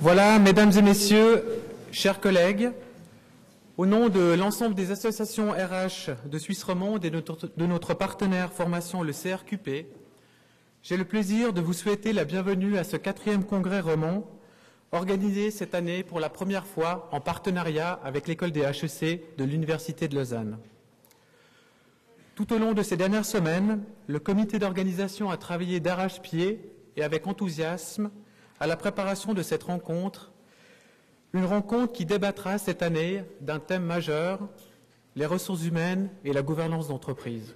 Voilà, mesdames et messieurs, chers collègues, au nom de l'ensemble des associations RH de Suisse romande et de notre, partenaire formation, le CRQP, j'ai le plaisir de vous souhaiter la bienvenue à ce quatrième congrès roman organisé cette année pour la première fois en partenariat avec l'école des HEC de l'Université de Lausanne. Tout au long de ces dernières semaines, le comité d'organisation a travaillé d'arrache-pied et avec enthousiasme à la préparation de cette rencontre, une rencontre qui débattra cette année d'un thème majeur, les ressources humaines et la gouvernance d'entreprise.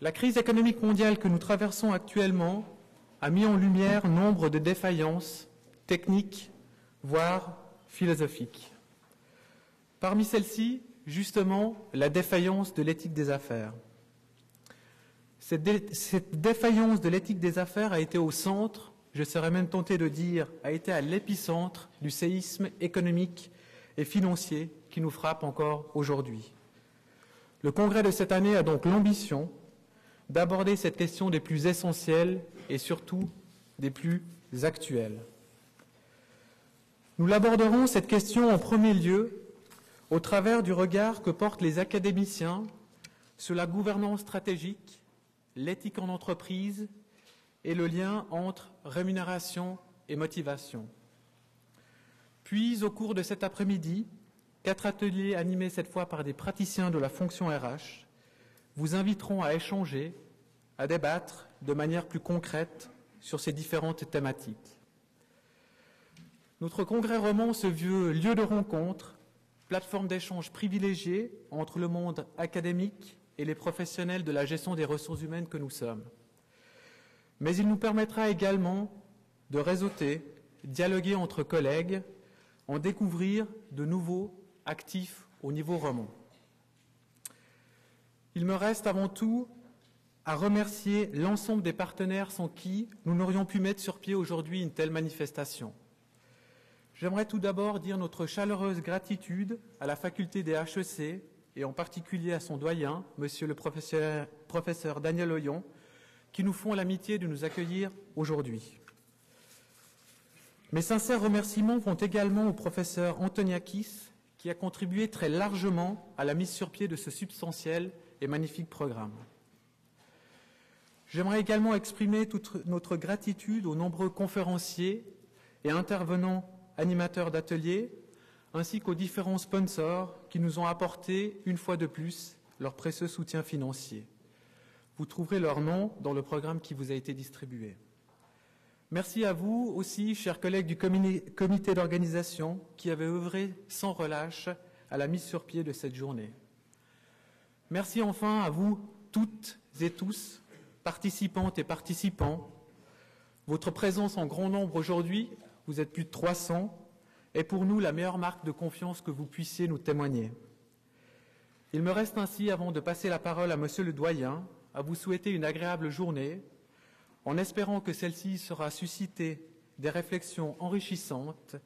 La crise économique mondiale que nous traversons actuellement a mis en lumière nombre de défaillances techniques, voire philosophiques. Parmi celles-ci, justement, la défaillance de l'éthique des affaires. Cette, dé cette défaillance de l'éthique des affaires a été au centre, je serais même tenté de dire, a été à l'épicentre du séisme économique et financier qui nous frappe encore aujourd'hui. Le congrès de cette année a donc l'ambition d'aborder cette question des plus essentielles et surtout des plus actuelles. Nous l'aborderons, cette question, en premier lieu, au travers du regard que portent les académiciens sur la gouvernance stratégique, l'éthique en entreprise et le lien entre rémunération et motivation. Puis, au cours de cet après-midi, quatre ateliers animés cette fois par des praticiens de la fonction RH vous inviteront à échanger, à débattre de manière plus concrète sur ces différentes thématiques. Notre congrès roman se veut lieu de rencontre, plateforme d'échange privilégiée entre le monde académique et les professionnels de la gestion des ressources humaines que nous sommes. Mais il nous permettra également de réseauter, dialoguer entre collègues, en découvrir de nouveaux actifs au niveau roman. Il me reste avant tout à remercier l'ensemble des partenaires sans qui nous n'aurions pu mettre sur pied aujourd'hui une telle manifestation. J'aimerais tout d'abord dire notre chaleureuse gratitude à la faculté des HEC et en particulier à son doyen, monsieur le professeur, Daniel Oyon, qui nous font l'amitié de nous accueillir aujourd'hui. Mes sincères remerciements vont également au professeur Antoniakis, qui a contribué très largement à la mise sur pied de ce substantiel et magnifique programme. J'aimerais également exprimer toute notre gratitude aux nombreux conférenciers et intervenants animateurs d'ateliers, ainsi qu'aux différents sponsors qui nous ont apporté, une fois de plus, leur précieux soutien financier. Vous trouverez leur nom dans le programme qui vous a été distribué. Merci à vous aussi, chers collègues du comité d'organisation, qui avez œuvré sans relâche à la mise sur pied de cette journée. Merci enfin à vous toutes et tous, participantes et participants. Votre présence en grand nombre aujourd'hui, vous êtes plus de 300, est pour nous la meilleure marque de confiance que vous puissiez nous témoigner. Il me reste ainsi, avant de passer la parole à Monsieur le doyen, à vous souhaiter une agréable journée, en espérant que celle-ci sera susciter des réflexions enrichissantes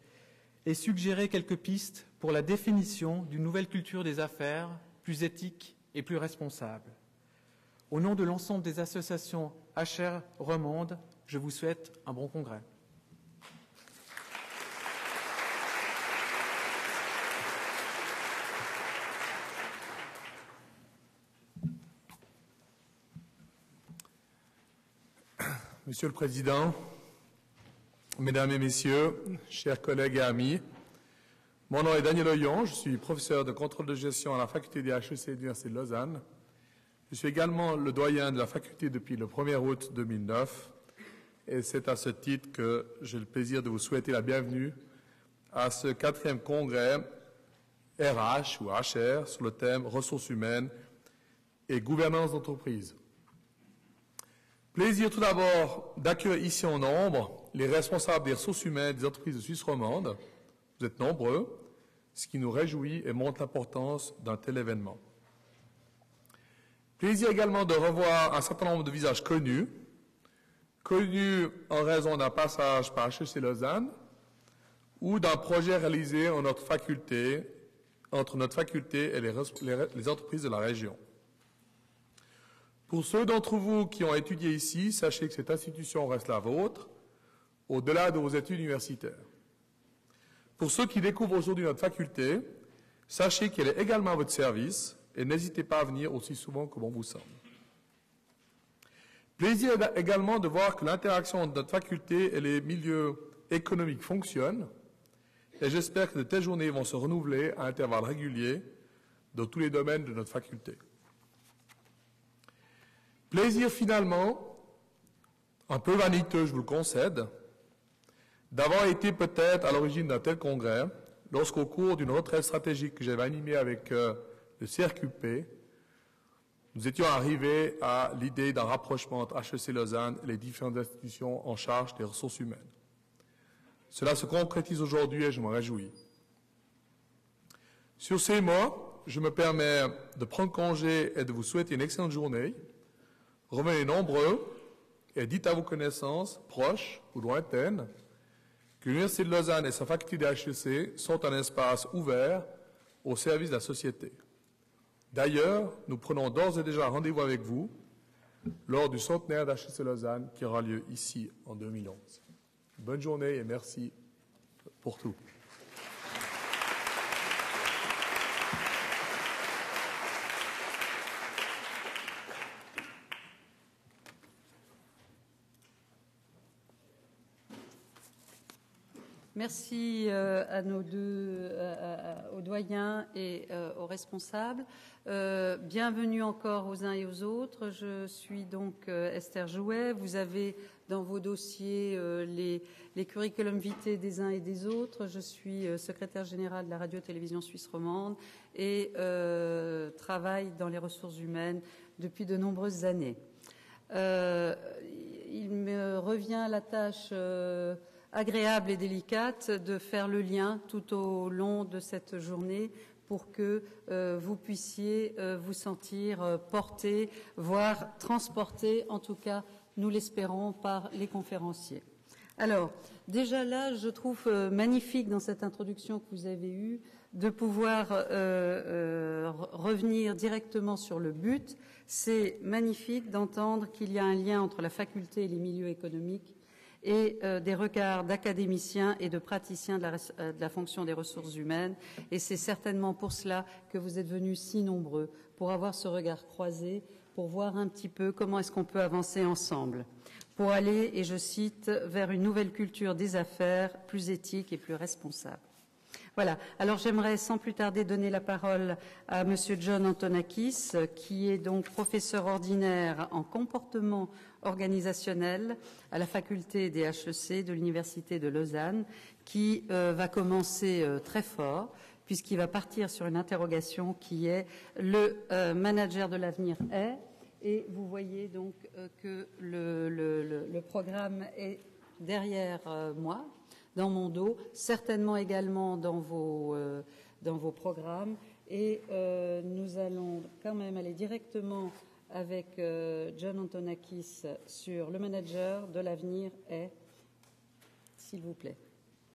et suggérer quelques pistes pour la définition d'une nouvelle culture des affaires plus éthique et plus responsable. Au nom de l'ensemble des associations HR Romande, je vous souhaite un bon congrès. Monsieur le Président, Mesdames et Messieurs, chers collègues et amis, mon nom est Daniel Oyon, je suis professeur de contrôle de gestion à la faculté des HEC de l'Université de Lausanne. Je suis également le doyen de la faculté depuis le 1er août 2009 et c'est à ce titre que j'ai le plaisir de vous souhaiter la bienvenue à ce quatrième congrès RH ou HR sur le thème ressources humaines et gouvernance d'entreprise. Plaisir tout d'abord d'accueillir ici en nombre les responsables des ressources humaines des entreprises de Suisse romande. Vous êtes nombreux, ce qui nous réjouit et montre l'importance d'un tel événement. Plaisir également de revoir un certain nombre de visages connus, connus en raison d'un passage par HEC Lausanne ou d'un projet réalisé en notre faculté, entre notre faculté et les, entreprises de la région. Pour ceux d'entre vous qui ont étudié ici, sachez que cette institution reste la vôtre. au-delà de vos études universitaires. Pour ceux qui découvrent aujourd'hui notre faculté, sachez qu'elle est également à votre service et n'hésitez pas à venir aussi souvent que bon vous semble. Plaisir également de voir que l'interaction entre notre faculté et les milieux économiques fonctionne et j'espère que de telles journées vont se renouveler à intervalles réguliers dans tous les domaines de notre faculté. Plaisir finalement, un peu vaniteux, je vous le concède, d'avoir été peut-être à l'origine d'un tel congrès lorsqu'au cours d'une retraite stratégique que j'avais animée avec euh, le CRQP, nous étions arrivés à l'idée d'un rapprochement entre HEC Lausanne et les différentes institutions en charge des ressources humaines. Cela se concrétise aujourd'hui et je m'en réjouis. Sur ces mots, je me permets de prendre congé et de vous souhaiter une excellente journée. Revenez nombreux et dites à vos connaissances, proches ou lointaines, que l'Université de Lausanne et sa faculté d'HEC sont un espace ouvert au service de la société. D'ailleurs, nous prenons d'ores et déjà rendez-vous avec vous lors du centenaire d'HEC Lausanne qui aura lieu ici en 2011. Bonne journée et merci pour tout. Merci euh, à nos deux, euh, aux doyens et euh, aux responsables. bienvenue encore aux uns et aux autres. Je suis donc Esther Jouet. Vous avez dans vos dossiers les, curriculums vitae des uns et des autres. Je suis secrétaire générale de la radio-télévision suisse romande et travaille dans les ressources humaines depuis de nombreuses années. il me revient la tâche agréable et délicate de faire le lien tout au long de cette journée pour que euh, vous puissiez euh, vous sentir euh, porté, voire transporté, en tout cas, nous l'espérons, par les conférenciers. Alors, déjà là, je trouve magnifique dans cette introduction que vous avez eue de pouvoir revenir directement sur le but. C'est magnifique d'entendre qu'il y a un lien entre la faculté et les milieux économiques et euh, des regards d'académiciens et de praticiens euh, de la, fonction des ressources humaines. Et c'est certainement pour cela que vous êtes venus si nombreux, pour avoir ce regard croisé, pour voir un petit peu comment est-ce qu'on peut avancer ensemble, pour aller, et je cite, vers une nouvelle culture des affaires plus éthique et plus responsable. Voilà. Alors j'aimerais sans plus tarder donner la parole à Monsieur John Antonakis, qui est donc professeur ordinaire en comportement organisationnel à la faculté des HEC de l'Université de Lausanne, qui euh, va commencer euh, très fort puisqu'il va partir sur une interrogation qui est le euh, manager de l'avenir est. Et vous voyez donc que le, le, programme est derrière moi, dans mon dos, certainement également dans vos, euh, programmes. Et euh, nous allons quand même aller directement avec euh, John Antonakis sur le manager de l'avenir est, s'il vous plaît.